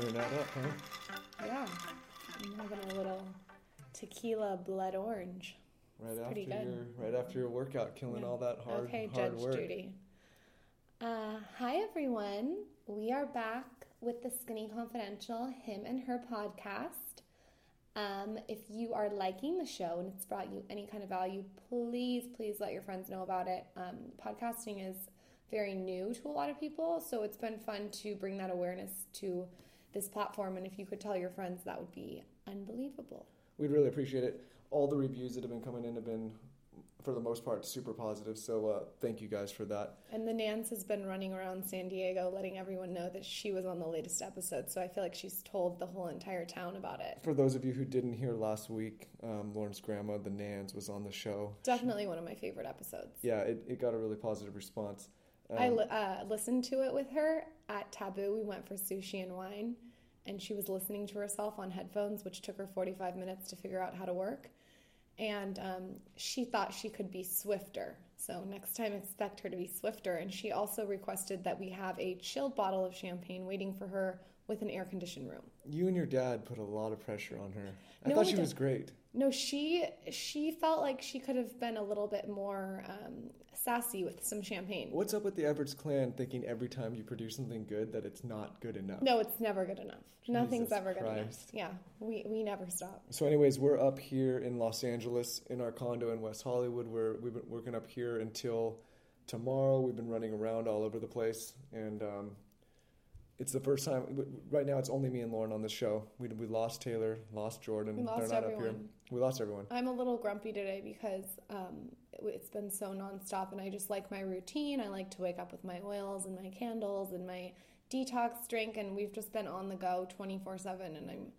That up, huh? Yeah. I'm having a little tequila blood orange. Right It's after your right after your workout, killing Yeah. all that hard okay, hard Judge work. Judy. Uh, hi, everyone. We are back with the Skinny Confidential Him and Her podcast. Um, if you are liking the show and it's brought you any kind of value, please, please let your friends know about it. Um, podcasting is very new to a lot of people, so it's been fun to bring that awareness to this platform. And if you could tell your friends, that would be unbelievable. We'd really appreciate it. All the reviews that have been coming in have been, for the most part, super positive. So uh, thank you guys for that. And the Nans has been running around San Diego letting everyone know that she was on the latest episode. So I feel like she's told the whole entire town about it. For those of you who didn't hear last week, um, Lauryn's grandma, the Nans, was on the show. Definitely one of my favorite episodes. Yeah, it, it got a really positive response. Um, I li- uh, listened to it with her at Taboo. We went for sushi and wine, and she was listening to herself on headphones, which took her 45 minutes to figure out how to work. And um, she thought she could be swifter. So next time, expect her to be swifter. And she also requested that we have a chilled bottle of champagne waiting for her with an air conditioned room. you and your dad put a lot of pressure on her. I No, thought she was great. No, she she felt like she could have been a little bit more um, sassy with some champagne. What's up with the Evarts clan thinking every time you produce something good that it's not good enough? No, it's never good enough. Nothing's Jesus ever good enough. Yeah, we, we never stop. So, anyways, we're up here in Los Angeles in our condo in West Hollywood. We're we've been working up here until tomorrow. We've been running around all over the place, and um, it's the first time. Right now, it's only me and Lauryn on the show. We we lost Taylor, lost Jordan. We lost They're not up here. everyone. We lost everyone. I'm a little grumpy today because um, it- it's been so nonstop, and I just like my routine. I like to wake up with my oils and my candles and my detox drink, and we've just been on the go 24 7, and I'm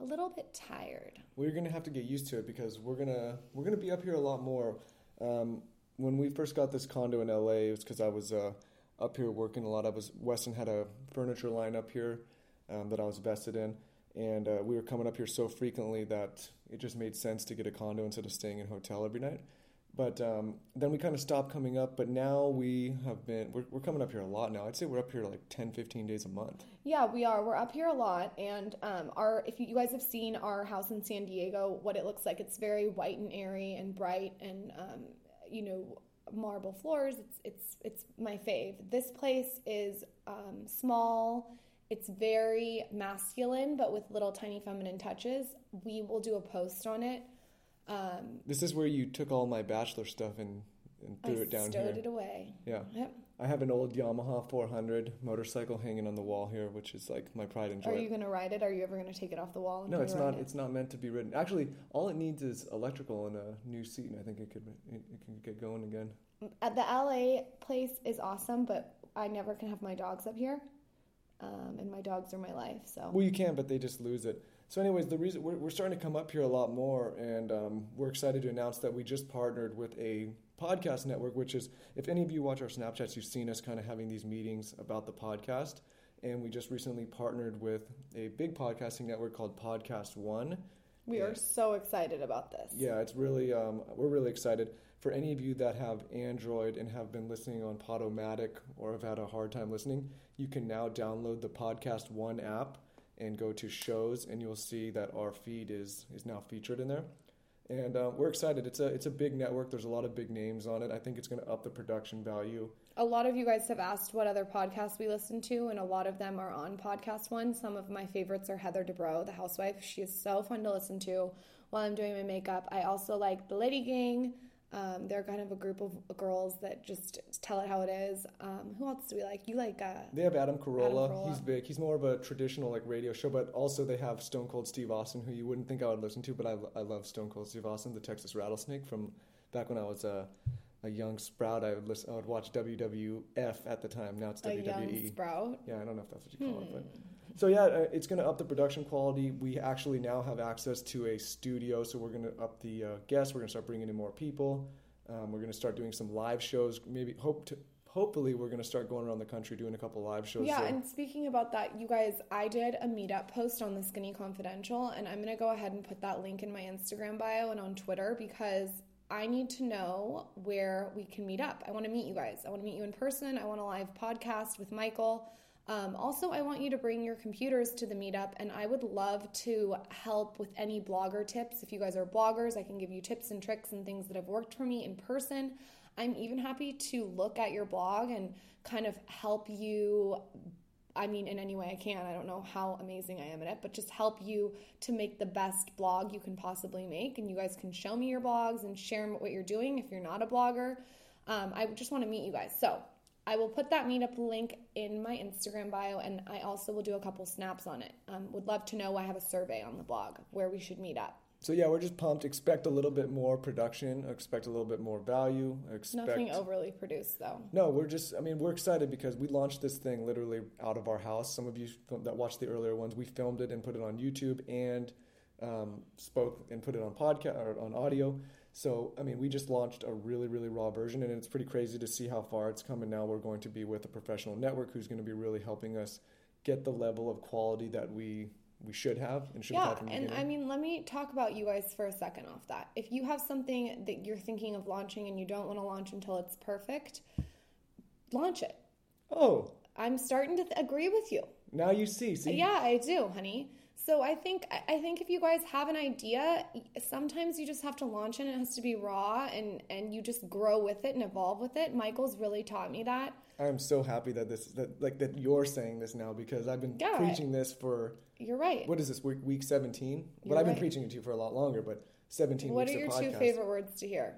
a little bit tired. We're gonna have to get used to it because we're gonna we're gonna be up here a lot more. Um, when we first got this condo in LA, it was because I was uh, up here working a lot. I was Weston had a furniture line up here um, that I was vested in, and uh, we were coming up here so frequently that it just made sense to get a condo instead of staying in a hotel every night. But um, then we kind of stopped coming up. But now we have been we're, we're coming up here a lot now. I'd say we're up here like 10, 15 days a month. Yeah, we are. We're up here a lot, and um, our if you, you guys have seen our house in San Diego, what it looks like, it's very white and airy and bright, and um, you know, marble floors. It's it's it's my fave. This place is um, small. It's very masculine, but with little tiny feminine touches. We will do a post on it. Um, This is where you took all my bachelor stuff and, and threw I it down stowed here. it away. Yeah. Yep. I have an old Yamaha 400 motorcycle hanging on the wall here, which is like my pride and joy. Are you gonna ride it? Are you ever gonna take it off the wall? And no, it's not. it? It's not meant to be ridden. Actually, all it needs is electrical and a new seat, and I think it could it, it can get going again. At the LA place is awesome, but I never can have my dogs up here. Um, and my dogs are my life, so Well, you can, but they just lose it. So, anyways, the reason we're, we're starting to come up here a lot more, and um, we're excited to announce that we just partnered with a podcast network, which is, if any of you watch our Snapchats, you've seen us kind of having these meetings about the podcast. And we just recently partnered with a big podcasting network called PodcastOne. we are so excited about this. Yeah, it's really um, we're really excited. For any of you that have Android and have been listening on Podomatic or have had a hard time listening, you can now download the PodcastOne app and go to shows, and you'll see that our feed is is now featured in there. And uh, we're excited. It's a it's a big network. There's a lot of big names on it. I think it's going to up the production value. A lot of you guys have asked what other podcasts we listen to, and a lot of them are on PodcastOne. Some of my favorites are Heather Dubrow, the housewife. She is so fun to listen to while I'm doing my makeup. I also like The Lady Gang. Um, they're kind of a group of girls that just tell it how it is. Um, who else do we like? You like uh, They have Adam Carolla. Carolla. He's big. He's more of a traditional like radio show, but also they have Stone Cold Steve Austin, who you wouldn't think I would listen to, but I, I love Stone Cold Steve Austin, the Texas Rattlesnake from back when I was a, a young sprout. I would listen. I would watch WWF at the time. Now it's a young WWE. sprout? Yeah, I don't know if that's what you call it, Hmm. but so yeah, uh, it's going to up the production quality. We actually now have access to a studio, so we're going to up the uh, guests. We're going to start bringing in more people. Um, we're going to start doing some live shows. Maybe hope to. Hopefully, we're going to start going around the country doing a couple live shows. Yeah, so- and speaking about that, you guys, I did a meetup post on the Skinny Confidential, and I'm gonna go ahead and put that link in my Instagram bio and on Twitter because I need to know where we can meet up. I want to meet you guys. I want to meet you in person. I want a live podcast with Michael. Um, also, I want you to bring your computers to the meetup, and I would love to help with any blogger tips. If you guys are bloggers, I can give you tips and tricks and things that have worked for me in person. I'm even happy to look at your blog and kind of help you. I mean, in any way I can. I don't know how amazing I am at it, but just help you to make the best blog you can possibly make. And you guys can show me your blogs and share what you're doing if you're not a blogger. Um, I just want to meet you guys. So I will put that meetup link in my Instagram bio, and I also will do a couple snaps on it. Um, would love to know. I have a survey on the blog where we should meet up. So yeah, we're just pumped. Expect a little bit more production. Expect a little bit more value. Expect Nothing overly produced though. No, we're just. I mean, we're excited because we launched this thing literally out of our house. Some of you that watched the earlier ones, we filmed it and put it on YouTube and um, spoke and put it on podcast or on audio. So, I mean, we just launched a really, really raw version, and it's pretty crazy to see how far it's come. And now we're going to be with a professional network who's going to be really helping us get the level of quality that we we should have and should yeah, have and beginning. I mean, let me talk about you guys for a second off that. If you have something that you're thinking of launching and you don't want to launch until it's perfect, launch it. oh, I'm starting to th- agree with you. now you see. See, Yeah, I do, honey. So I think I think if you guys have an idea, sometimes you just have to launch it. and It has to be raw, and and you just grow with it and evolve with it. Michael's really taught me that. I am so happy that this that like that you're saying this now because I've been Yeah. preaching this for You're right. what is this week week 17 but You're i've been right. preaching it to you for a lot longer but 17 What are weeks your of two favorite words to hear?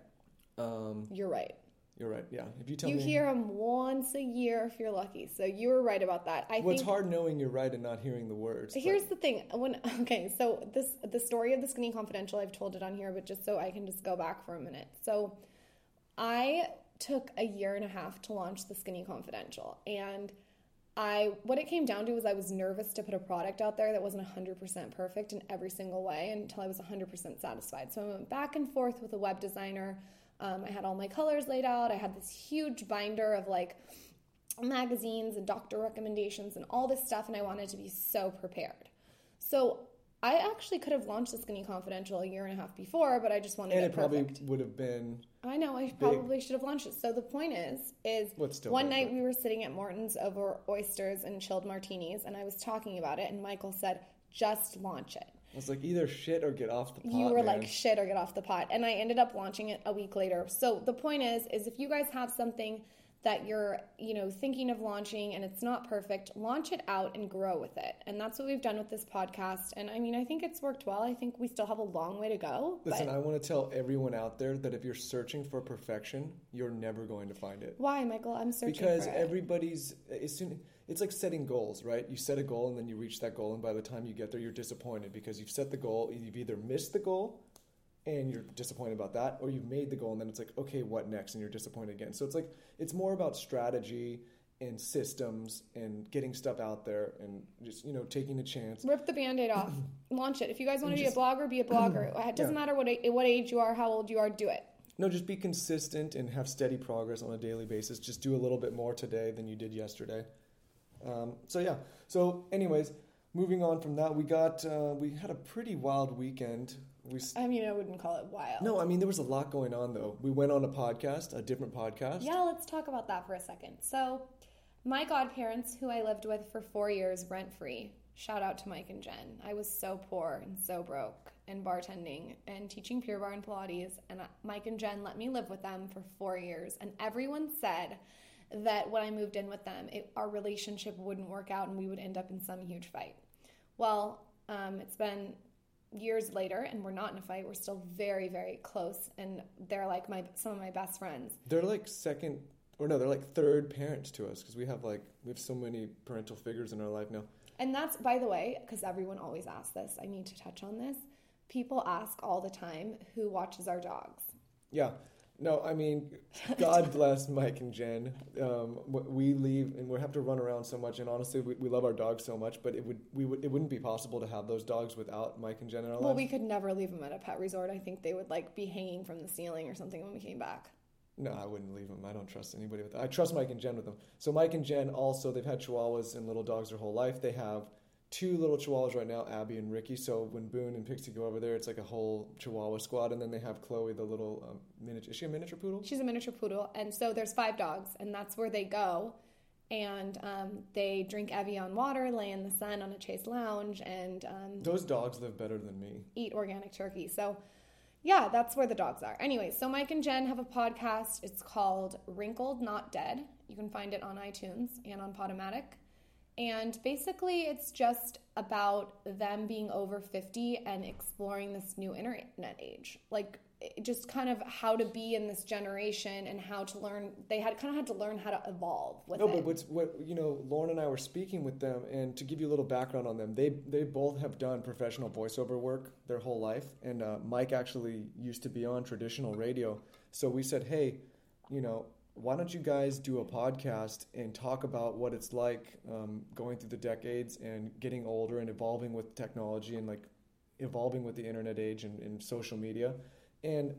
um You're right. You're right yeah if you tell You me hear them once a year if you're lucky. So you were right about that. I well, it's hard knowing you're right and not hearing the words but- Here's the thing. When okay, so this the story of the Skinny Confidential, I've told it on here, but just so I can just go back for a minute. So I took a year and a half to launch the Skinny Confidential, and I what it came down to was I was nervous to put a product out there that wasn't 100% perfect in every single way until I was 100% satisfied. So I went back and forth with a web designer. Um, I had all my colors laid out. I had this huge binder of like magazines and doctor recommendations and all this stuff, and I wanted to be so prepared. So I actually could have launched the Skinny Confidential a year and a half before, but I just wanted and it it probably would have been I know I probably should have launched it. So the point is, is Well, it's still one night we were sitting at Morton's over oysters and chilled martinis, and I was talking about it, and Michael said, "Just launch it." I was like either shit or get off the pot you were man. like shit or get off the pot. And i ended up launching it a week later. So the point is is if you guys have something that you're you know thinking of launching and it's not perfect launch it out and grow with it. And that's what we've done with this podcast. And i mean i think it's worked well. I think we still have a long way to go listen i want to tell everyone out there that if you're searching for perfection you're never going to find it. Why michael? I'm searching because everybody's as soon it's like setting goals right? You set a goal and then you reach that goal and by the time you get there you're disappointed because you've set the goal you've either missed the goal and you're disappointed about that or you've made the goal and then it's like okay what next? And you're disappointed again. So it's like it's more about strategy and systems and getting stuff out there and just you know taking a chance. Rip the band-aid off. Launch it. If you guys want to be a blogger be a blogger. It doesn't Yeah. matter what, what age you are how old you are do it. No just be consistent and have steady progress on a daily basis. Just do a little bit more today than you did yesterday um, so yeah so anyways moving on from that we got uh, we had a pretty wild weekend we s- i mean i wouldn't call it wild no i mean there was a lot going on though we went on a podcast a different podcast Yeah, let's talk about that for a second. So, my godparents, who I lived with for four years rent free, shout out to Mike and Jen. I was so poor and so broke and bartending and teaching Pure Barre and Pilates, and Mike and Jen let me live with them for four years. And everyone said that when I moved in with them, it, our relationship wouldn't work out and we would end up in some huge fight. Well, um, it's been years later and we're not in a fight we're still very very close and they're like my some of my best friends they're like second or no they're like third parents to us because we have like we have so many parental figures in our life now And that's, by the way, because everyone always asks this, I need to touch on this. People ask all the time who watches our dogs. Yeah. No, I mean, God bless Mike and Jen. Um, we leave and we have to run around so much, and honestly, we, we love our dogs so much. But it would we would it wouldn't be possible to have those dogs without Mike and Jen in our Well, lives. we could never leave them at a pet resort. I think they would like be hanging from the ceiling or something when we came back. No, I wouldn't leave them. I don't trust anybody with that. I trust Mike and Jen with them. So Mike and Jen also they've had Chihuahuas and little dogs their whole life. They have two little Chihuahuas right now, Abby and Ricky. So when Boone and Pixie go over there, it's like a whole Chihuahua squad, and then they have Chloe, the little um, miniature. Is she a miniature poodle? She's a miniature poodle, and so there's five dogs, and that's where they go. and um, they drink Evian water, lay in the sun on a Chase lounge, and um, Those dogs live better than me. eat organic turkey. So, yeah, that's where the dogs are. Anyway, so Mike and Jen have a podcast. It's called Wrinkled Not Dead. You can find it on iTunes and on Podomatic. And basically, it's just about them being over 50 and exploring this new internet age. Like, just kind of how to be in this generation and how to learn. They had kind of had to learn how to evolve with No, it. but what's what you know, Lauryn and I were speaking with them, and to give you a little background on them, they they both have done professional voiceover work their whole life, and uh, Mike actually used to be on traditional radio. So we said, hey, you know, why don't you guys do a podcast and talk about what it's like um, going through the decades and getting older and evolving with technology and like evolving with the internet age and, and social media, and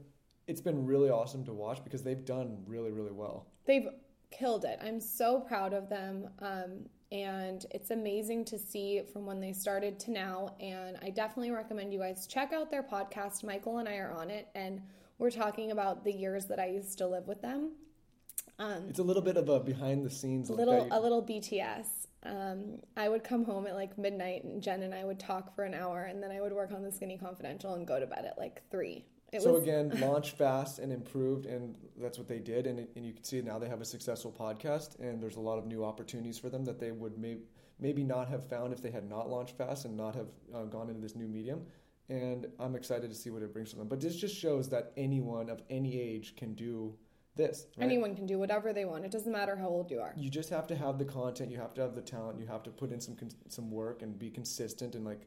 it's been really awesome to watch because they've done really really well. They've killed it. I'm so proud of them. Um, and it's amazing to see from when they started to now. And I definitely recommend you guys check out their podcast. Michael and I are on it, and we're talking about the years that I used to live with them. Um, It's a little bit of a behind the scenes little a little BTS. Um, I would come home at like midnight, and Jen and I would talk for an hour, and then I would work on the Skinny Confidential and go to bed at like three. It so was again, launch fast and improved, and that's what they did. And, it- and you can see now they have a successful podcast, and there's a lot of new opportunities for them that they would may, maybe not have found if they had not launched fast and not have uh, gone into this new medium. And I'm excited to see what it brings to them. But this just shows that anyone of any age can do this. Right? anyone can do whatever they want. It doesn't matter how old you are. You just have to have the content. You have to have the talent. You have to put in some con- some work and be consistent and like.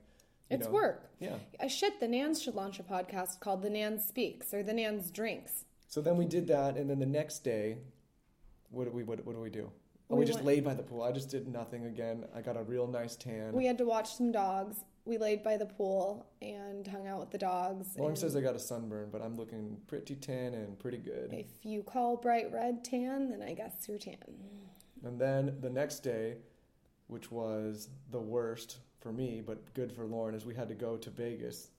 You It's know, work. Yeah. Uh, shit, the Nans should launch a podcast called The Nans Speaks or The Nans Drinks. So then we did that, and then the next day, what do we what, what do we do? Oh, we, We just went- laid by the pool. I just did nothing again. I got a real nice tan. We had to watch some dogs. We laid by the pool and hung out with the dogs. Lauryn says I got a sunburn, but I'm looking pretty tan and pretty good. if you call bright red tan, then I guess you're tan. And then the next day, which was the worst for me, but good for Lauryn, is we had to go to Vegas.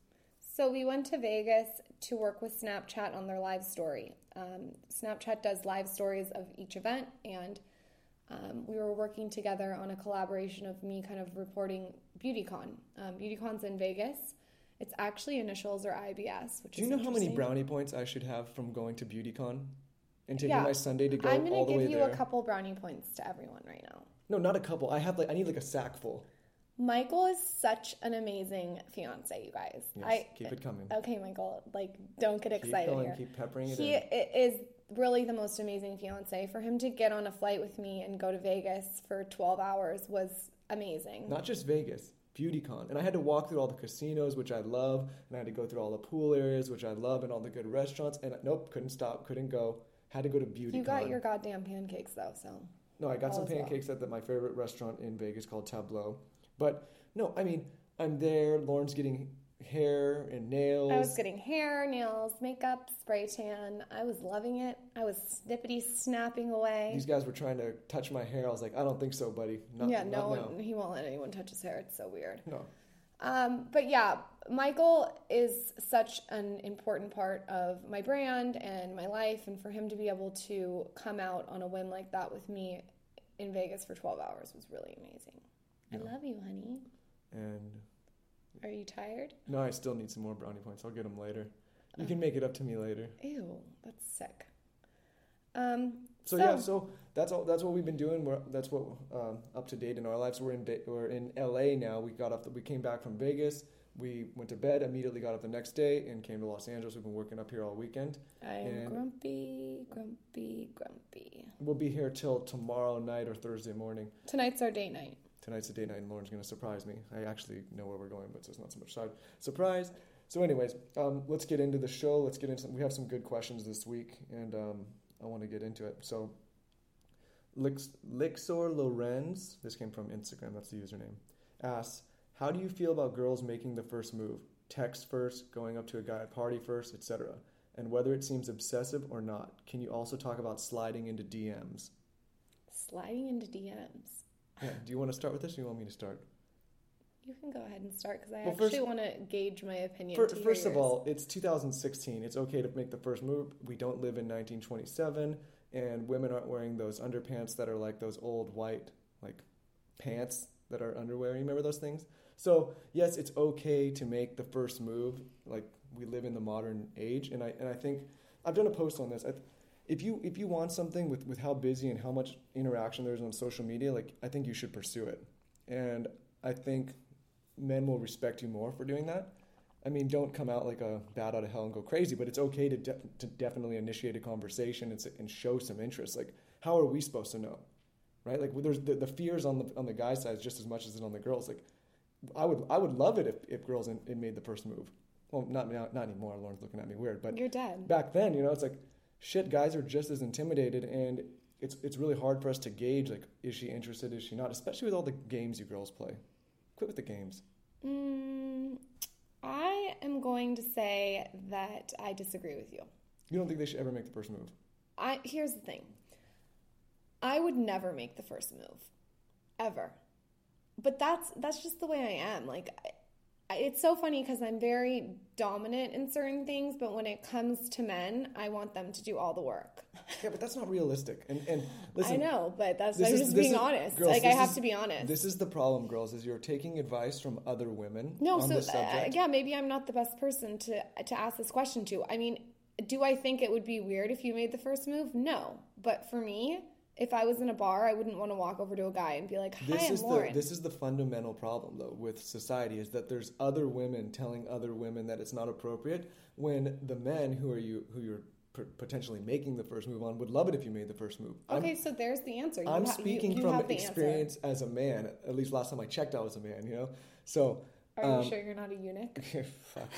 So we went to Vegas to work with Snapchat on their live story. Um, Snapchat does live stories of each event, and um, we were working together on a collaboration of me kind of reporting BeautyCon. Um, BeautyCon's in Vegas. It's actually initials or IBS, which Do you know how many brownie points I should have from going to BeautyCon and taking Yeah. my Sunday to go I'm all going to give you a couple brownie points to everyone right now. No, not a couple. I have like I need like a sack full. Michael is such an amazing fiance, you guys. Yes, I keep it coming. okay, Michael. Like, don't get Keep excited going. Keep peppering it He in. is really the most amazing fiance. For him to get on a flight with me and go to Vegas for 12 hours was amazing. Not just Vegas, BeautyCon. And I had to walk through all the casinos, which I love, and I had to go through all the pool areas, which I love, and all the good restaurants. And nope, couldn't stop, couldn't go. Had to go to BeautyCon. you got your goddamn pancakes though, so no, I got all some is well. pancakes at the, my favorite restaurant in Vegas called Tableau. But no, I mean, I'm there. Lauryn's getting hair and nails. I was getting hair, nails, makeup, spray tan. I was loving it. I was snippety snapping away. These guys were trying to touch my hair. I was like, I don't think so, buddy. Not, yeah, no now. one. He won't let anyone touch his hair. It's so weird. No. Um, but yeah, Michael is such an important part of my brand and my life, and for him to be able to come out on a whim like that with me in Vegas for 12 hours was really amazing. I love you, honey. And Are you tired? no, I still need some more brownie points. I'll get them later. You can make it up to me later. Ew, that's sick. Um, So, So- yeah, so that's all. That's what we've been doing. We're that's what um, up to date in our lives. We're in we're in L.A. now. We got off. The, we came back from Vegas. We went to bed. Immediately got up the next day and came to Los Angeles. We've been working up here all weekend. I'm grumpy, grumpy, grumpy. We'll be here till tomorrow night or Thursday morning. Tonight's our date night. Tonight's the date night, and Lauryn's going to surprise me. I actually know where we're going, but so it's not so much surprise. So, anyways, um, let's get into the show. Let's get into. Some, We have some good questions this week, and um, I want to get into it. So, Lix, Lixor Lorenz, this came from Instagram. That's the username. Asks, how do you feel about girls making the first move? Text first, going up to a guy at party first, etc. And whether it seems obsessive or not. Can you also talk about sliding into DMs? Sliding into DMs. Yeah. Do you want to start with this, or do you want me to start? You can go ahead and start because I Well, actually want to gauge my opinion. Hear first of all, it's 2016. It's okay to make the first move. We don't live in 1927, and women aren't wearing those underpants that are like those old white like pants that are underwear. You remember those things? So yes, it's okay to make the first move. Like we live in the modern age, and I and I think I've done a post on this. I, if you if you want something with with how busy and how much interaction there's on social media, like I think you should pursue it. And I think men will respect you more for doing that. I mean, don't come out like a bat out of hell and go crazy, but it's okay to, de- to definitely initiate a conversation and, and show some interest. Like, how are we supposed to know, right? Like, there's the, the fears on the on the guy side just as much as it on the girls. Like, I would I would love it if, if girls in, in made the first move. Well, not not anymore. Lauryn's looking at me weird, but you're dead. Back then, you know, it's like shit. Guys are just as intimidated, and it's it's really hard for us to gauge like is she interested, is she not, especially with all the games you girls play. Quit with the games. Mm, I am going to say that I disagree with you. You don't think they should ever make the first move? I here's the thing. I would never make the first move, ever. But that's that's just the way I am. Like, I, it's so funny because I'm very dominant in certain things, but when it comes to men, I want them to do all the work. Yeah, but that's not realistic. And and listen, I know, but that's I'm just being is, honest. Girls, like I have is, to be honest. This is the problem, girls. Is you're taking advice from other women. No, so uh, yeah, maybe I'm not the best person to to ask this question to. I mean, do I think it would be weird if you made the first move? No, but for me, if I was in a bar, I wouldn't want to walk over to a guy and be like, "Hi, this I'm is Lauryn." The, this is the fundamental problem, though, with society is that there's other women telling other women that it's not appropriate when the men who are you who you're potentially making the first move on would love it if you made the first move. Okay, I'm, so there's the answer. You I'm ha- speaking you, you from experience answer. as a man. At least last time I checked, I was a man. You know, so. Are um, you sure you're not a eunuch? Okay, fuck.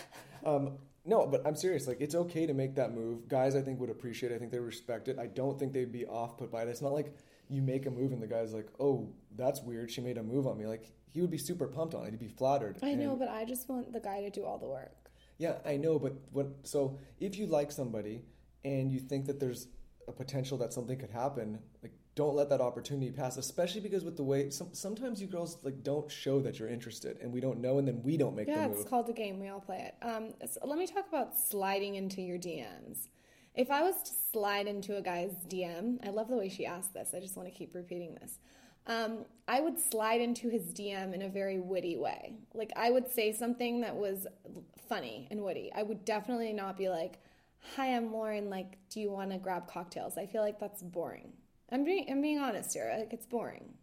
Um, no, but I'm serious. Like, it's okay to make that move. Guys, I think would appreciate. it. I think they respect it. I don't think they'd be off put by it. It's not like you make a move and the guy's like, "Oh, that's weird. She made a move on me." Like, he would be super pumped on it. He'd be flattered. I know, but I just want the guy to do all the work. Yeah, I know, but what? So if you like somebody and you think that there's a potential that something could happen, like don't let that opportunity pass. Especially because with the way some, sometimes you girls like don't show that you're interested, and we don't know, and then we don't make yeah, the move. Yeah, it's called a game. We all play it. Um, so let me talk about sliding into your DMs. If I was to slide into a guy's DM, I love the way she asked this. I just want to keep repeating this. Um, I would slide into his DM in a very witty way. Like I would say something that was funny and witty. I would definitely not be like, "Hi, I'm Lauryn. Like, do you want to grab cocktails?" I feel like that's boring. I'm being I'm being honest here. Like it's boring.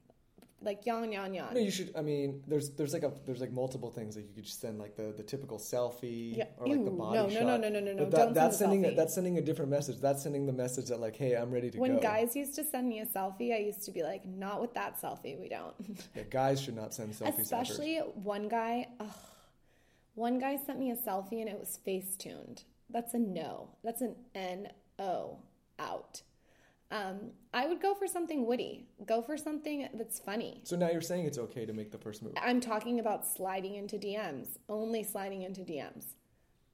Like yon yon yon. No, you should. I mean, there's there's like a there's like multiple things that you could just send, like the, the typical selfie yeah. or like Ew, the body no, shot. No, no, no, no, no, no. That, that's sending a, that's sending a different message. That's sending the message that like, hey, I'm ready to when go. When guys used to send me a selfie, I used to be like, not with that selfie. We don't. yeah, guys should not send selfies. Especially ever. one guy. Ugh, one guy sent me a selfie and it was face tuned. That's a no. That's an N O out. Um, I would go for something witty. Go for something that's funny. So now you're saying it's okay to make the first move. I'm talking about sliding into DMs, only sliding into DMs.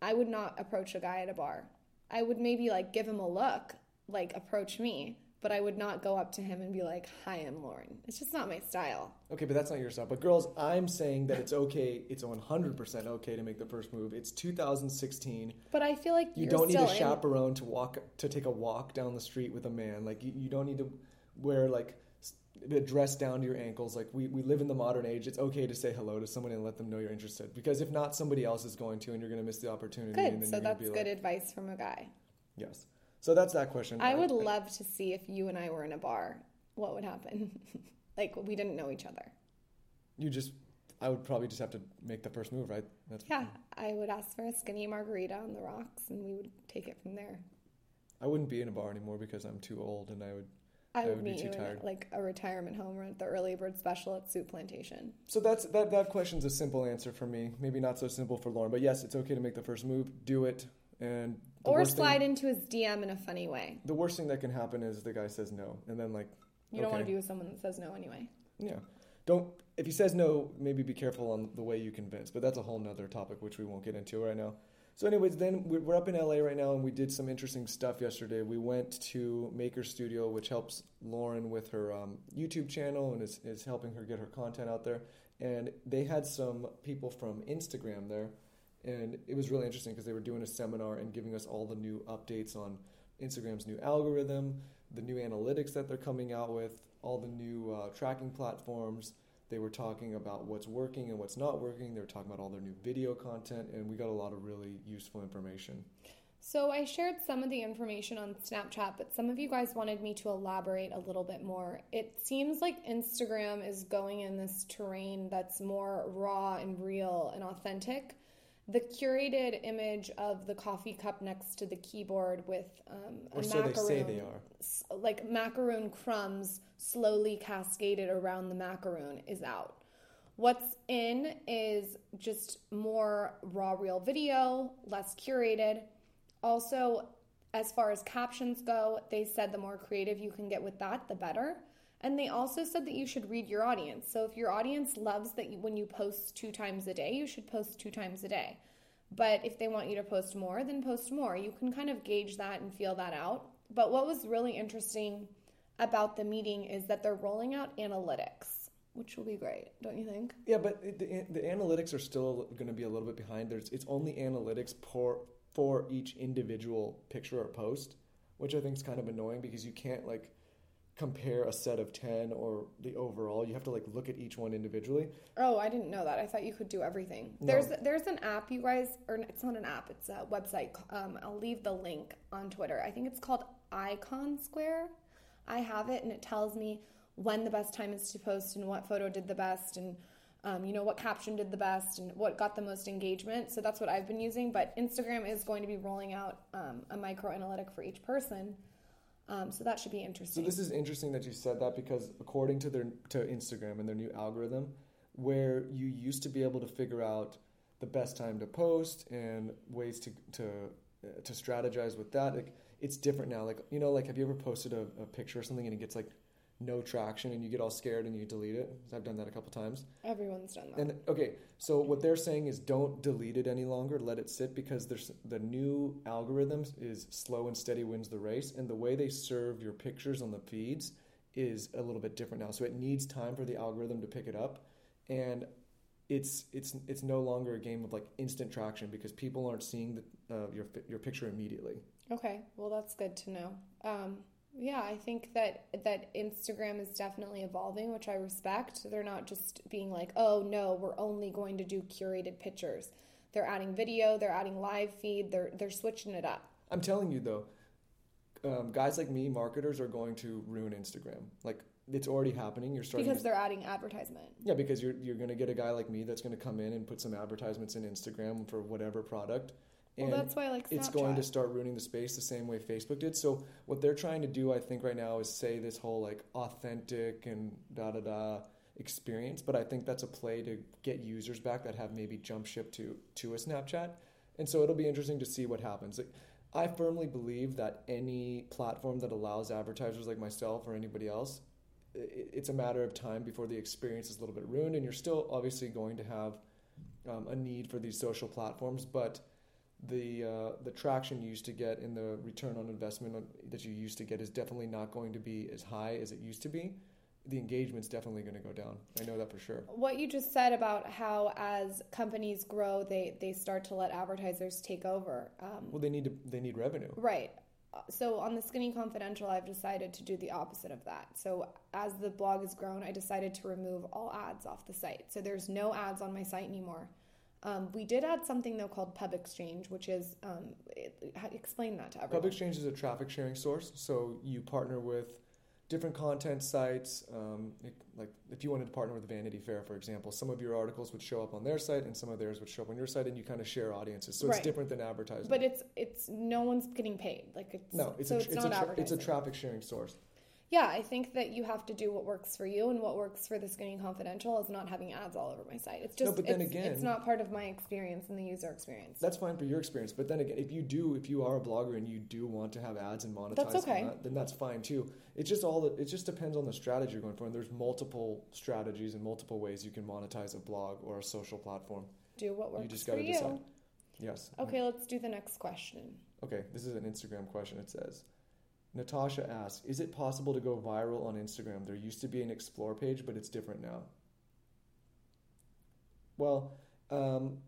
I would not approach a guy at a bar. I would maybe like give him a look, like approach me, but I would not go up to him and be like, "Hi, I'm Lauryn." It's just not my style. Okay, but that's not your style. But girls, I'm saying that it's okay. It's 100% okay to make the first move. It's 2016. But I feel like you don't need a chaperone in... to walk to take a walk down the street with a man. Like you, you don't need to wear like a dress down to your ankles. Like we, we live in the modern age. It's okay to say hello to someone and let them know you're interested. Because if not, somebody else is going to, and you're going to miss the opportunity. Good. so that's good like, advice from a guy. Yes. So that's that question. I would love to see if you and I were in a bar, what would happen? like we didn't know each other. You just, I would probably just have to make the first move, right? That's yeah, I would ask for a skinny margarita on the rocks, and we would take it from there. I wouldn't be in a bar anymore because I'm too old, and I would. I would, I would meet you tired. in like a retirement home or at the early bird special at Soup Plantation. So that's that. That question's a simple answer for me. Maybe not so simple for Lauryn, but yes, it's okay to make the first move. Do it, and or slide thing, into his DM in a funny way. The worst thing that can happen is the guy says no, and then like you don't want to be with someone that says no anyway. Yeah, don't. If he says no, maybe be careful on the way you convince. But that's a whole nother topic which we won't get into right now. So, anyways, then we're up in LA right now, and we did some interesting stuff yesterday. We went to Maker Studio, which helps Lauryn with her um, YouTube channel and is, is helping her get her content out there. And they had some people from Instagram there and it was really interesting because they were doing a seminar and giving us all the new updates on Instagram's new algorithm, the new analytics that they're coming out with, all the new uh, tracking platforms. They were talking about what's working and what's not working. They were talking about all their new video content, and we got a lot of really useful information. So I shared some of the information on Snapchat, but some of you guys wanted me to elaborate a little bit more. It seems like Instagram is going in this terrain that's more raw and real and authentic. The curated image of the coffee cup next to the keyboard with um, a Or so they macaroon, say they are. like macaroon crumbs slowly cascaded around the macaroon is out. What's in is just more raw, real video, less curated. Also, as far as captions go, they said the more creative you can get with that, the better. And they also said that you should read your audience. So if your audience loves that you, when you post two times a day, you should post two times a day. But if they want you to post more, then post more. You can kind of gauge that and feel that out. But what was really interesting about the meeting is that they're rolling out analytics, which will be great, don't you think? Yeah, but the, the analytics are still going to be a little bit behind. There's it's only analytics for for each individual picture or post, which I think is kind of annoying because you can't like compare a set of 10 or the overall. You have to like look at each one individually. Oh, I didn't know that. I thought you could do everything. No. There's there's an app, you guys, or it's not an app. It's a website. Um, I'll leave the link on Twitter. I think it's called Iconosquare. I have it, and it tells me when the best time is to post and what photo did the best, and um, you know what caption did the best, and what got the most engagement. So that's what I've been using. But Instagram is going to be rolling out um, a micro analytic for each person. Um, so that should be interesting. So this is interesting that you said that because according to their to Instagram and their new algorithm, where you used to be able to figure out the best time to post and ways to to to strategize with that, like, it's different now. Like you know, like have you ever posted a, a picture or something and it gets like no traction and you get all scared and you delete it. I've done that a couple times. Everyone's done that. And okay, so what they're saying is don't delete it any longer, let it sit because there's the new algorithms is slow and steady wins the race, and the way they serve your pictures on the feeds is a little bit different now. So it needs time for the algorithm to pick it up, and it's it's it's no longer a game of like instant traction because people aren't seeing the, uh, your your picture immediately. Okay, well that's good to know. Um, yeah, I think that that Instagram is definitely evolving, which I respect. They're not just being like, "Oh no, we're only going to do curated pictures." They're adding video, they're adding live feed, they're they're switching it up. I'm telling you though, um, guys like me, marketers, are going to ruin Instagram. Like it's already happening. You're starting Because to they're adding advertisement. Yeah, because you're you're gonna get a guy like me that's gonna come in and put some advertisements in Instagram for whatever product, Well, and that's why I like Snapchat. it's going to start ruining the space the same way Facebook did. So what they're trying to do, I think, right now is say this whole like authentic and da da da experience, but I think that's a play to get users back that have maybe jump ship to to a Snapchat, and so it'll be interesting to see what happens. Like, I firmly believe that any platform that allows advertisers like myself or anybody else it's a matter of time before the experience is a little bit ruined, and you're still obviously going to have um, a need for these social platforms, but the uh, the traction you used to get in the return on investment that you used to get is definitely not going to be as high as it used to be. The engagement's definitely going to go down. I know that for sure. What you just said about how as companies grow, they they start to let advertisers take over. Um, Well, they need to they need revenue. Right. So on the Skinny Confidential, I've decided to do the opposite of that. So as the blog has grown, I decided to remove all ads off the site. So there's no ads on my site anymore. Um, we did add something though called Pub Exchange, which is um, it, explain that to everyone. Pub Exchange is a traffic sharing source, so you partner with different content sites. Um, it- like if you wanted to partner with Vanity Fair, for example, some of your articles would show up on their site, and some of theirs would show up on your site, and you kind of share audiences. So it's different than advertising. But it's it's no one's getting paid. Like it's no, it's so a it's, it's not a tra- it's a traffic sharing source. Yeah, I think that you have to do what works for you, and what works for the Skinny Confidential is not having ads all over my site. It's just No, but then it's, again- it's not part of my experience and the user experience. That's fine for your experience, but then again, if you do, if you are a blogger and you do want to have ads and monetize, That's okay. that, then that's fine too. It's just all that it just depends on the strategy you're going for, and there's multiple strategies and multiple ways you can monetize a blog or a social platform. do what works you just got to you. decide. Yes. Okay, let's do the next question. Okay, this is an Instagram question. It says, Natasha asks, "Is it possible to go viral on Instagram? There used to be an explore page, but it's different now." Well, um,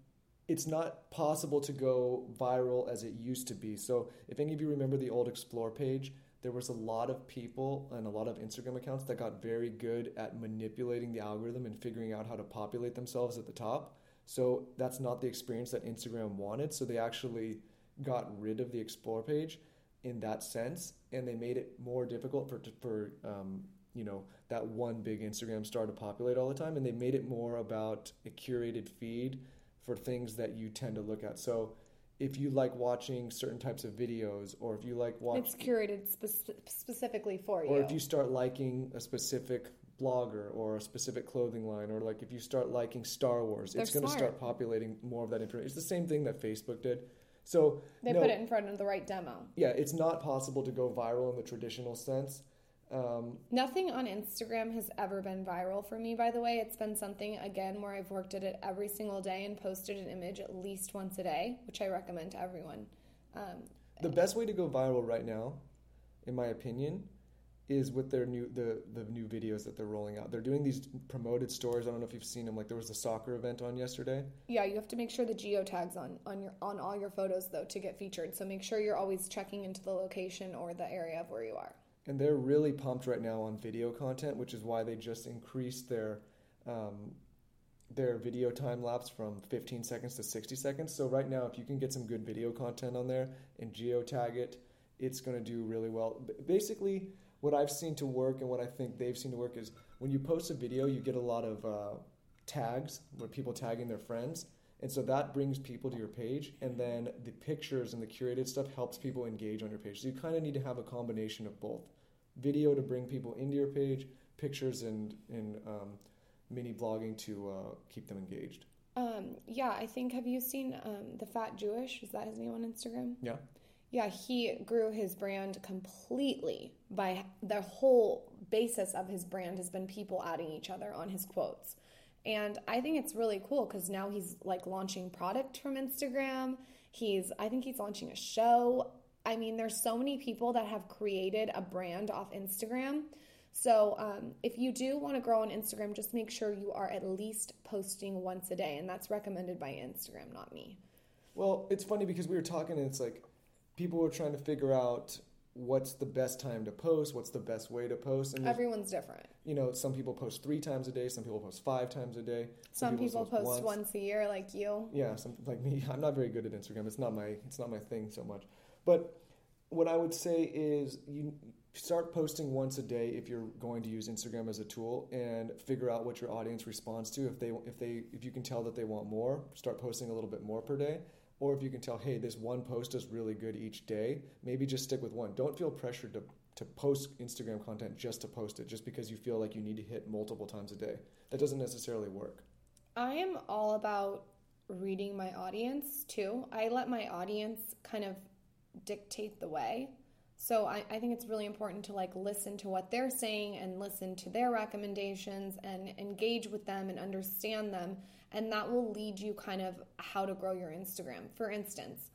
it's not possible to go viral as it used to be. So, if any of you remember the old explore page, there was a lot of people and a lot of Instagram accounts that got very good at manipulating the algorithm and figuring out how to populate themselves at the top. So that's not the experience that Instagram wanted. So they actually got rid of the explore page in that sense, and they made it more difficult for for um, you know that one big Instagram star to populate all the time, and they made it more about a curated feed for things that you tend to look at. So if you like watching certain types of videos, or if you like watching, it's curated spe- specifically for you. or if you start liking a specific blogger or a specific clothing line, or like if you start liking Star Wars, They're it's going to start populating more of that information. It's the same thing that Facebook did. So they no, put it in front of the right demo. yeah, it's not possible to go viral in the traditional sense. Um, Nothing on Instagram has ever been viral for me, by the way. It's been something, again, where I've worked at it every single day and posted an image at least once a day, which I recommend to everyone. Um, the best way to go viral right now, in my opinion, is with their new the the new videos that they're rolling out. They're doing these promoted stories. I don't know if you've seen them. Like there was the soccer event on yesterday. yeah, you have to make sure the geotags on, on your on all your photos though to get featured. So make sure you're always checking into the location or the area of where you are. and they're really pumped right now on video content, which is why they just increased their um, their video time lapse from 15 seconds to 60 seconds. So right now, if you can get some good video content on there and geotag it, it's going to do really well. B- Basically, what I've seen to work and what I think they've seen to work is when you post a video, you get a lot of uh, tags where people tagging their friends. And so that brings people to your page, and then the pictures and the curated stuff helps people engage on your page. So you kind of need to have a combination of both video to bring people into your page, pictures and, and um, mini blogging to uh, keep them engaged. Um, yeah, I think. Have you seen um, the Fat Jewish? Is that his name on Instagram? Yeah. Yeah, he grew his brand completely by the whole basis of his brand has been people adding each other on his quotes. And I think it's really cool because now he's like launching product from Instagram. He's, I think he's launching a show. I mean, there's so many people that have created a brand off Instagram. So um, if you do want to grow on Instagram, just make sure you are at least posting once a day. And that's recommended by Instagram, not me. Well, it's funny because we were talking and it's like people were trying to figure out what's the best time to post, what's the best way to post. And Everyone's different. you know, some people post three times a day, some people post five times a day. Some people post once. once a year, like you. Yeah, something like me. I'm not very good at Instagram. It's not my it's not my thing so much. But what I would say is you start posting once a day if you're going to use Instagram as a tool and figure out what your audience responds to. If they if they if you can tell that they want more, start posting a little bit more per day. Or if you can tell, hey, this one post is really good each day, maybe just stick with one. Don't feel pressured to to post Instagram content just to post it, just because you feel like you need to hit multiple times a day. That doesn't necessarily work. I am all about reading my audience too. I let my audience kind of dictate the way. So I, I think it's really important to like listen to what they're saying and listen to their recommendations and engage with them and understand them. And that will lead you kind of how to grow your Instagram. For instance,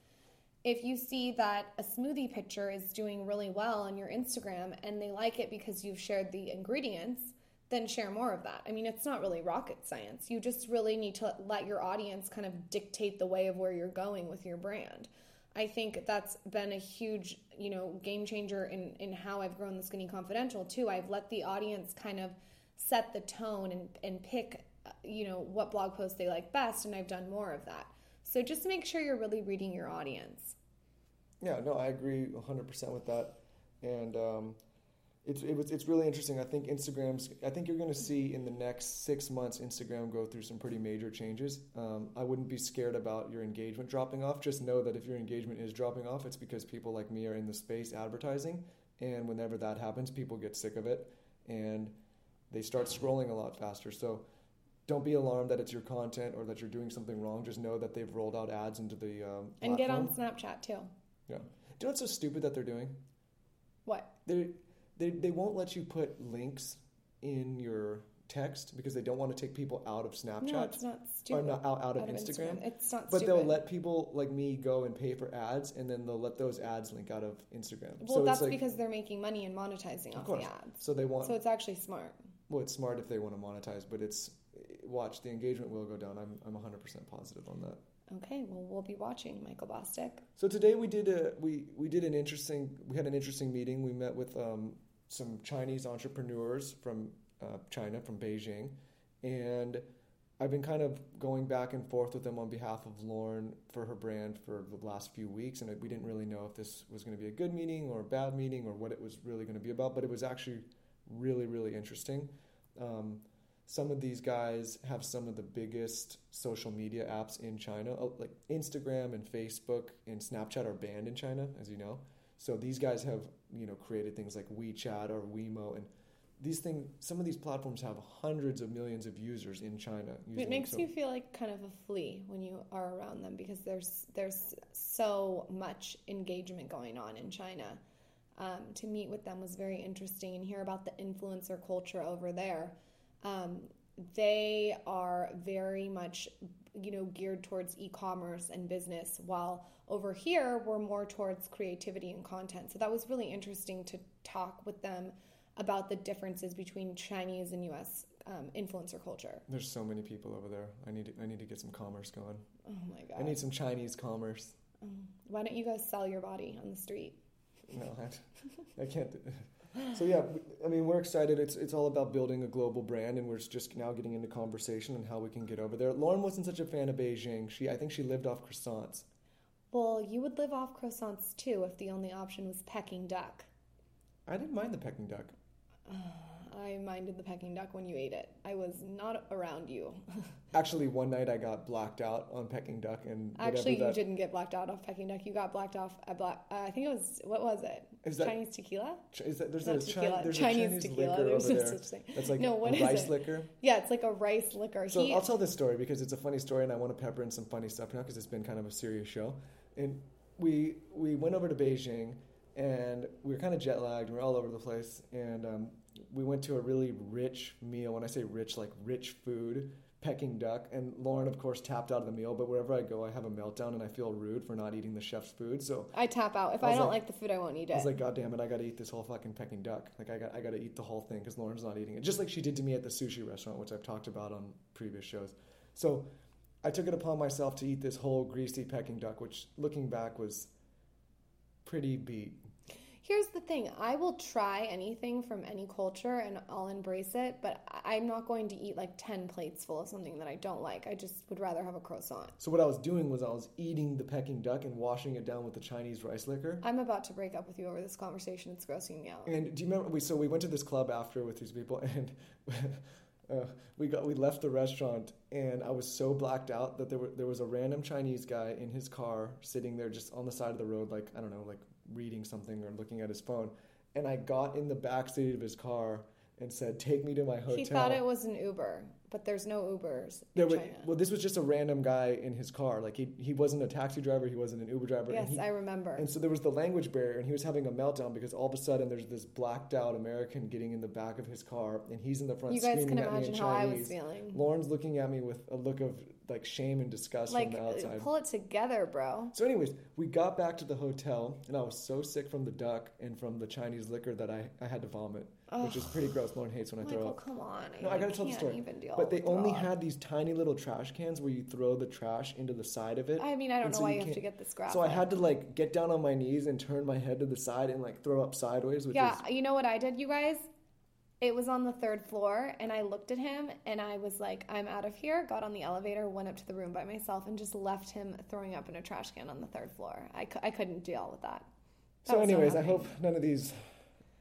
if you see that a smoothie picture is doing really well on your Instagram and they like it because you've shared the ingredients, then share more of that. I mean, it's not really rocket science. You just really need to let your audience kind of dictate the way of where you're going with your brand. I think that's been a huge, you know, game changer in, in how I've grown the Skinny Confidential too. I've let the audience kind of set the tone and, and pick, you know, what blog posts they like best, and I've done more of that. So just make sure you're really reading your audience. Yeah, no, I agree 100% with that. And um, it's, it was, it's really interesting. I think Instagram's, I think you're going to see in the next six months, Instagram go through some pretty major changes. Um, I wouldn't be scared about your engagement dropping off. Just know that if your engagement is dropping off, it's because people like me are in the space advertising. And whenever that happens, people get sick of it and they start scrolling a lot faster. So don't be alarmed that it's your content or that you're doing something wrong. Just know that they've rolled out ads into the um, And get on. Snapchat too. Yeah. Do you know what's so stupid that they're doing? What? They they they won't let you put links in your text because they don't want to take people out of Snapchat No, it's not or stupid. not out, out of Out of Instagram. It's not But stupid. they'll let people like me go and pay for ads, and then they'll let those ads link out of Instagram. well, so that's like, because they're making money and monetizing Of off course. the ads. so they want. So it's actually smart. well, it's smart if they want to monetize, but it's watch the engagement will go down. I'm I'm 100 percent positive on that. Okay, well, we'll be watching Michael Bosstick. So today we did a we we did an interesting we had an interesting meeting. We met with um, some Chinese entrepreneurs from uh, China from Beijing, and I've been kind of going back and forth with them on behalf of Lauryn for her brand for the last few weeks, and we didn't really know if this was going to be a good meeting or a bad meeting or what it was really going to be about. But it was actually really really interesting. Um, some of these guys have some of the biggest social media apps in China. Oh, like Instagram and Facebook and Snapchat are banned in China, as you know. So these guys have, you know, created things like WeChat or Wemo and these things some of these platforms have hundreds of millions of users in China. It makes them, so. you feel like kind of a flea when you are around them because there's there's so much engagement going on in China. Um, to meet with them was very interesting and hear about the influencer culture over there um, they are very much you know geared towards e-commerce and business while over here we're more towards creativity and content. So that was really interesting to talk with them about the differences between chinese and us um, influencer culture. There's so many people over there. I need to, i need to get some commerce going. Oh my god. I need some chinese commerce. Um, why don't you guys sell your body on the street? No i, I can't so yeah, I mean, we're excited. It's it's all about building a global brand, and we're just now getting into conversation on how we can get over there. Lauryn wasn't such a fan of Beijing. She, I think, she lived off croissants. Well, you would live off croissants too if the only option was Peking duck. I didn't mind the Peking duck. Uh, I minded the pecking duck when you ate it. I was not around you. Actually, one night I got blacked out on pecking duck, and actually, you didn't get blacked out off pecking duck. You got blacked off. A black. Uh, I think it was what was it? Is that Chinese tequila? Is that there's, a, tequila. Chi- there's Chinese, a Chinese tequila. liquor there's over no there. Such thing. That's like no, what rice it? liquor. Yeah, it's like a rice liquor. So he, I'll tell this story because it's a funny story, and I want to pepper in some funny stuff now because it's been kind of a serious show. And we we went over to Beijing, and we were kind of jet lagged. We were all over the place, and um, we went to a really rich meal. When I say rich, like rich food, Peking duck. And Lauryn, of course, tapped out of the meal. But wherever I go, I have a meltdown and I feel rude for not eating the chef's food. So I tap out. If I, I don't like, like, the food, I won't eat it. I was like, God damn it, I got to eat this whole fucking Peking duck. Like I got, I got to eat the whole thing because Lauryn's not eating it. Just like she did to me at the sushi restaurant, which I've talked about on previous shows. So I took it upon myself to eat this whole greasy Peking duck, which looking back was pretty beat. Here's the thing I will try anything from any culture and I'll embrace it, but I'm not going to eat like 10 plates full of something that I don't like. I just would rather have a croissant. So, what I was doing was I was eating the Peking duck and washing it down with the Chinese rice liquor. I'm about to break up with you over this conversation. It's grossing me out. And do you remember? We, so, we went to this club after with these people and. Uh, we got we left the restaurant and I was so blacked out that there were, there was a random Chinese guy in his car sitting there just on the side of the road like I don't know like reading something or looking at his phone. And I got in the back seat of his car and said, "Take me to my hotel." He thought it was an Uber, but there's no Ubers in China. Well, this was just a random guy in his car. Like he he wasn't a taxi driver, he wasn't an Uber driver. Yes, he, I remember. And so there was the language barrier, and he was having a meltdown because all of a sudden there's this blacked out American getting in the back of his car, and he's in the front. You guys screaming can imagine how Chinese. I was feeling. Lauryn's looking at me with a look of like shame and disgust like, from the uh, outside. Pull it together, bro. So, anyways, we got back to the hotel, and I was so sick from the duck and from the Chinese liquor that I, I had to vomit, Ugh. which is pretty gross. Lauryn hates when I Michael, throw up. come on. No, I, I gotta tell the story. but they only had these tiny little trash cans where you throw the trash into the side of it. I mean, I don't know so why you, have to get this graphic. So I had to like get down on my knees and turn my head to the side and like throw up sideways. yeah, is... you know what I did, you guys? It was on the third floor, and I looked at him and I was like, I'm out of here. Got on the elevator, went up to the room by myself, and just left him throwing up in a trash can on the third floor. I, I couldn't deal with that. that so, anyways, I hope none of these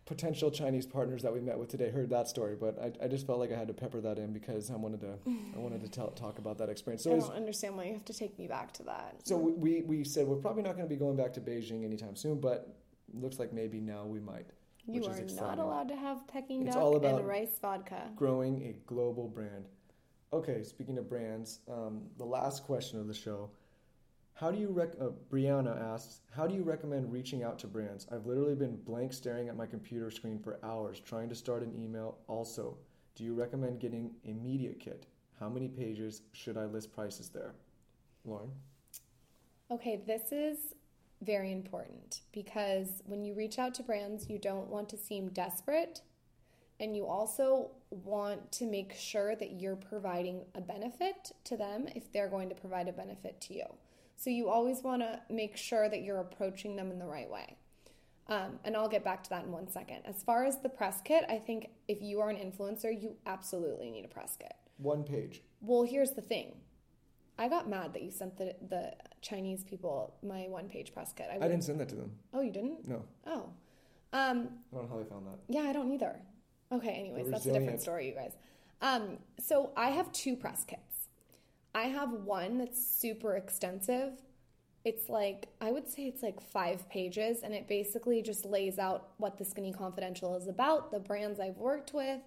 potential Chinese partners that we met with today heard that story, but I, I just felt like I had to pepper that in because I wanted to I wanted to tell, talk about that experience. So I don't understand why you have to take me back to that. So we we said we're probably not going to be going back to Beijing anytime soon, but looks like maybe now we might. You are not allowed to have Peking duck all about and rice vodka. Growing a global brand. Okay, speaking of brands, um, the last question of the show. How do you rec- uh, Brianna asks, how do you recommend reaching out to brands? I've literally been blank staring at my computer screen for hours trying to start an email. Also, do you recommend getting a media kit? How many pages should I list prices there? Lauryn? Okay, this is very important because when you reach out to brands, you don't want to seem desperate and you also want to make sure that you're providing a benefit to them if they're going to provide a benefit to you. So you always want to make sure that you're approaching them in the right way. Um, and I'll get back to that in one second. As far as the press kit, I think if you are an influencer, you absolutely need a press kit. One page. Well, here's the thing. I got mad that you sent the the Chinese people my one page press kit. I, I didn't send that to them. Oh, you didn't? No. Oh. Um, I don't know how they found that. Yeah, I don't either. Okay, anyways, that's a different story, you guys. Um, so I have two press kits. I have one that's super extensive. It's like, I would say it's like five pages, and it basically just lays out what the Skinny Confidential is about, the brands I've worked with,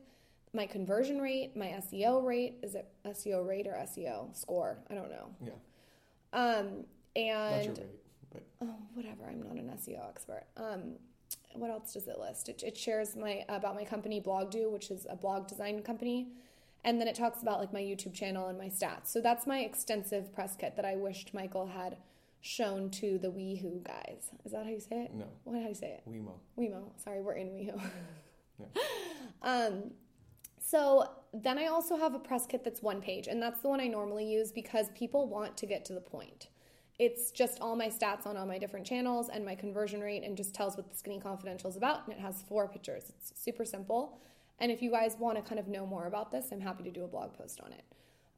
my conversion rate, my SEO rate. Is it SEO rate or SEO score? I don't know. Yeah. Um, and rate, but oh, whatever. I'm not an SEO expert. Um, what else does it list? It, it shares my about my company Blogdo, which is a blog design company, and then it talks about like my YouTube channel and my stats. So that's my extensive press kit that I wished Michael had shown to the WeHo guys. Is that how you say it? No. What how do you say it? Wemo. Wemo. Sorry, we're in WeHo. yeah. Um, so then I also have a press kit that's one page, and that's the one I normally use because people want to get to the point. It's just all my stats on all my different channels and my conversion rate, and just tells what the Skinny Confidential is about. And it has four pictures. It's super simple. And if you guys want to kind of know more about this, I'm happy to do a blog post on it.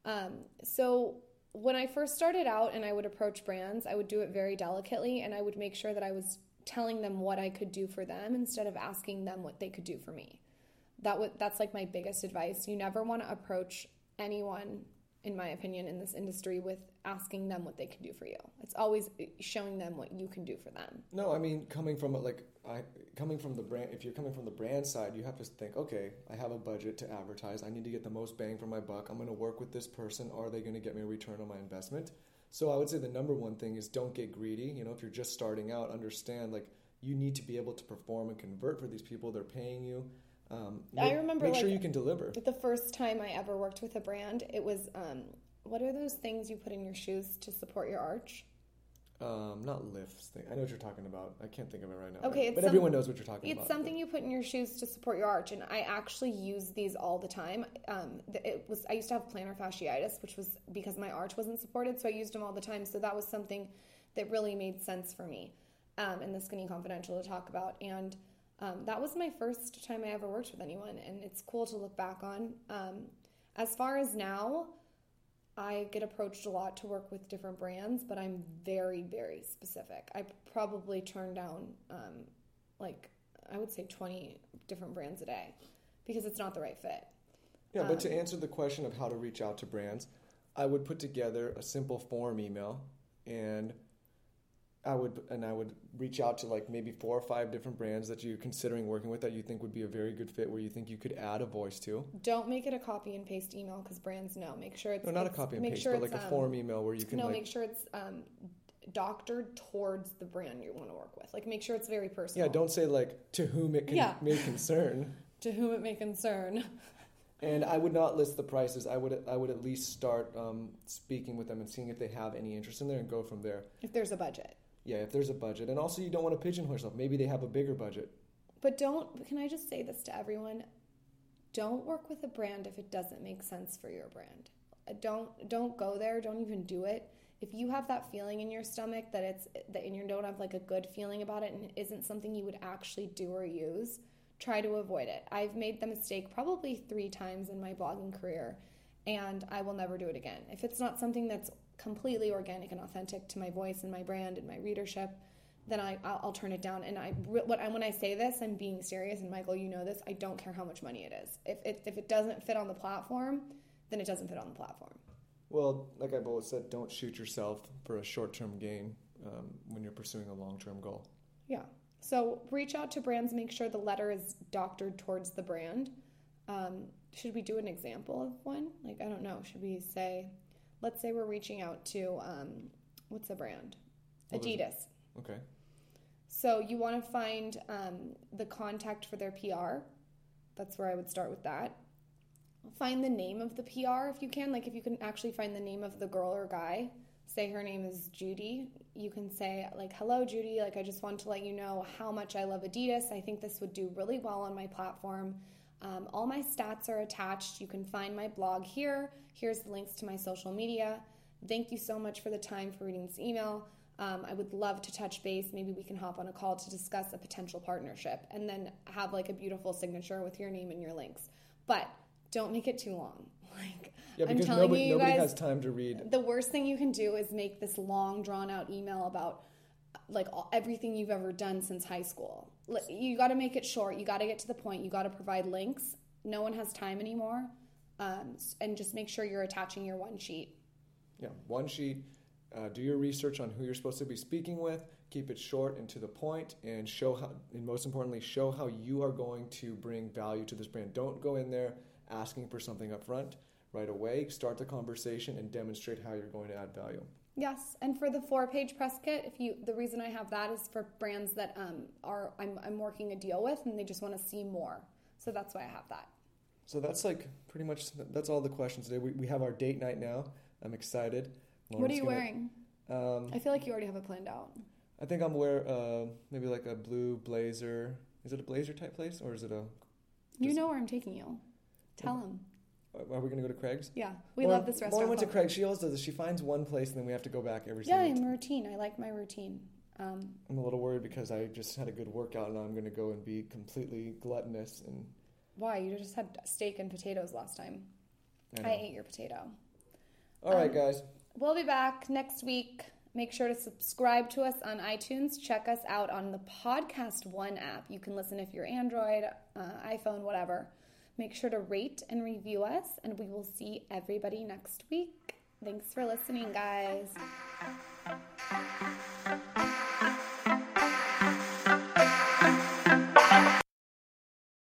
Um, so when I first started out and I would approach brands, I would do it very delicately and I would make sure that I was telling them what I could do for them instead of asking them what they could do for me that would that's like my biggest advice. You never want to approach anyone in my opinion in this industry with asking them what they can do for you. It's always showing them what you can do for them. No, I mean coming from like I coming from the brand if you're coming from the brand side, you have to think, okay, I have a budget to advertise. I need to get the most bang for my buck. I'm going to work with this person. Are they going to get me a return on my investment? So I would say the number one thing is don't get greedy. You know, if you're just starting out, understand like you need to be able to perform and convert for these people. They're paying you. Um, make, I remember make like, sure you can deliver. The first time I ever worked with a brand, it was um, what are those things you put in your shoes to support your arch? Um, not lifts. Thing. I know what you're talking about. I can't think of it right now. Okay, but, but some, everyone knows what you're talking it's about. It's something but. you put in your shoes to support your arch, and I actually use these all the time. Um, it was I used to have plantar fasciitis, which was because my arch wasn't supported, so I used them all the time. So that was something that really made sense for me, um, in the Skinny Confidential to talk about, and um, that was my first time I ever worked with anyone, and it's cool to look back on. Um, as far as now, I get approached a lot to work with different brands, but I'm very, very specific. I probably turn down, um, like, I would say 20 different brands a day because it's not the right fit. Yeah, but to um, answer the question of how to reach out to brands, I would put together a simple form email and I would and I would reach out to like maybe four or five different brands that you're considering working with that you think would be a very good fit where you think you could add a voice to. Don't make it a copy and paste email because brands know. Make sure it's no, not it's, a copy and paste, sure but like a um, form email where you can no. Like, make sure it's um, doctored towards the brand you want to work with. Like make sure it's very personal. Yeah, don't say like to whom it can, yeah. may concern. to whom it may concern. and I would not list the prices. I would I would at least start um, speaking with them and seeing if they have any interest in there and go from there. If there's a budget yeah, if there's a budget, and also you don't want to pigeonhole yourself. Maybe they have a bigger budget. But don't. Can I just say this to everyone? Don't work with a brand if it doesn't make sense for your brand. Uh, don't don't go there. Don't even do it. If you have that feeling in your stomach that it's that and you don't have like a good feeling about it and it isn't something you would actually do or use, try to avoid it. I've made the mistake probably three times in my blogging career, and I will never do it again. If it's not something that's completely organic and authentic to my voice and my brand and my readership, then I I'll, I'll turn it down. And I what I, when I say this, I'm being serious. And Michael, you know this. I don't care how much money it is. If it, if it doesn't fit on the platform, then it doesn't fit on the platform. Well, like I've always said, don't shoot yourself for a short term gain um, when you're pursuing a long term goal. Yeah. So reach out to brands. Make sure the letter is doctored towards the brand. Um, should we do an example of one? Like I don't know. Should we say? Let's say we're reaching out to um, what's the brand? Adidas. Okay. So you want to find um, the contact for their PR. That's where I would start with that. Find the name of the PR if you can. Like if you can actually find the name of the girl or guy. Say her name is Judy. You can say like, "Hello, Judy. Like I just want to let you know how much I love Adidas. I think this would do really well on my platform. Um, all my stats are attached. You can find my blog here. Here's the links to my social media. Thank you so much for the time for reading this email. Um, I would love to touch base. Maybe we can hop on a call to discuss a potential partnership and then have like a beautiful signature with your name and your links. But don't make it too long. Like Yeah, I'm telling nobody, you, you nobody guys, has time to read. the worst thing you can do is make this long drawn out email about like all, everything you've ever done since high school you got to make it short you got to get to the point you got to provide links no one has time anymore um, and just make sure you're attaching your one sheet Yeah, one sheet. Uh, do your research on who you're supposed to be speaking with. Keep it short and to the point, and show how. And most importantly, show how you are going to bring value to this brand. Don't go in there asking for something up front right away. Start the conversation and demonstrate how you're going to add value. Yes and for the four page press kit if you the reason i have that is for brands that um, are I'm, I'm working a deal with and they just want to see more so that's why i have that So that's like pretty much that's all the questions today. We, we have our date night now. I'm excited. what are you gonna- wearing Um, i feel like you already have it planned out I think I'm wear uh, maybe like a blue blazer. Is it a blazer type place or is it a? you know where i'm taking you tell them Are we gonna go to Craig's? yeah we Lauryn- love this restaurant Lauryn went to Craig's. She always does this. She finds one place and then we have to go back every Yeah, single I'm time. a routine. I like my routine. Um, I'm a little worried because I just had a good workout and I'm gonna go and be completely gluttonous and why? You just had steak and potatoes last time. I I, ate your potato. All right, um, guys. We'll be back next week. Make sure to subscribe to us on iTunes. Check us out on the PodcastOne app. You can listen if you're Android, uh, iPhone, whatever. Make sure to rate and review us, and we will see everybody next week. Thanks for listening, guys.